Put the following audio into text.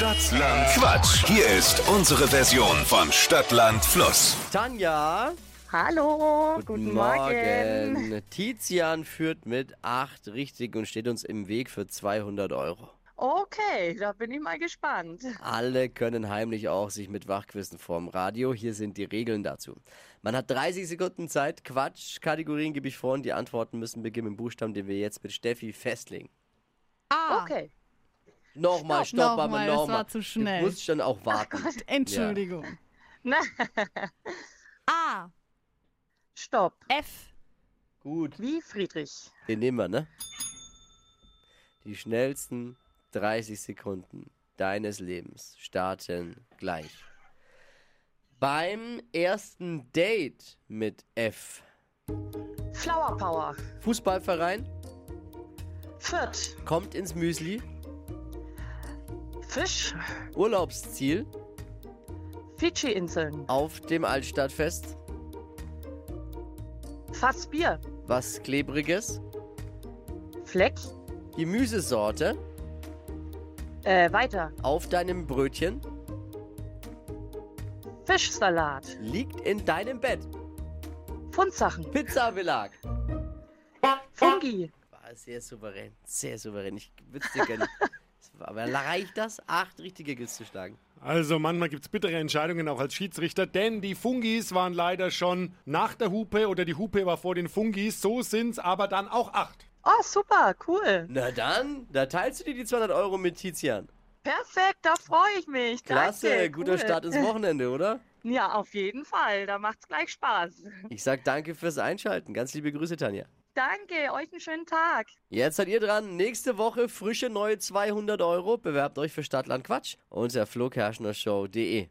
Stadtland Quatsch. Hier ist unsere Version von Stadtland Fluss. Tanja, Hallo, guten, Morgen. Tizian führt mit 8 richtig und steht uns im Weg für 200 Euro. Okay, da bin ich mal gespannt. Alle können heimlich auch sich mit Wachquissen vorm Radio. Hier sind die Regeln dazu. Man hat 30 Sekunden Zeit. Quatsch, Kategorien gebe ich vor und die Antworten müssen beginnen mit dem Buchstaben, den wir jetzt mit Steffi festlegen. Ah, Okay. Nochmal, stopp, Stopp, aber nochmal, das nochmal. war zu schnell. Du musst schon auch warten. Entschuldigung. Na, A, stopp. F, Gut, Wie Friedrich. den nehmen wir, ne? Die schnellsten 30 Sekunden deines Lebens starten gleich. Beim ersten Date mit F. Flower Power. Fußballverein Fürth. kommt ins Müsli. Fisch. Urlaubsziel Fidschi-Inseln. auf dem Altstadtfest. Fassbier. Was klebriges. Fleck. Gemüsesorte Äh, weiter. auf deinem Brötchen Fischsalat. liegt in deinem Bett. Fundsachen. Pizzabelag. Fungi. War sehr souverän, sehr souverän. Ich würde es dir gerne. Aber reicht das, acht richtige Kills zu schlagen? Also manchmal gibt es bittere Entscheidungen auch als Schiedsrichter, denn die Fungis waren leider schon nach der Hupe oder die Hupe war vor den Fungis. So sind's aber dann auch acht. Oh, super, cool. Na dann, da teilst du dir die 200 Euro mit Tizian. Perfekt, da freue ich mich. Klasse, Danke, guter cool. Start ins Wochenende, oder? Ja, auf jeden Fall. Da macht's gleich Spaß. Ich sag danke fürs Einschalten. Ganz liebe Grüße, Tanja. Danke, euch einen schönen Tag. Jetzt seid ihr dran. Nächste Woche frische neue 200 Euro. Bewerbt euch für Stadtland Quatsch unter flokerschnershow.de.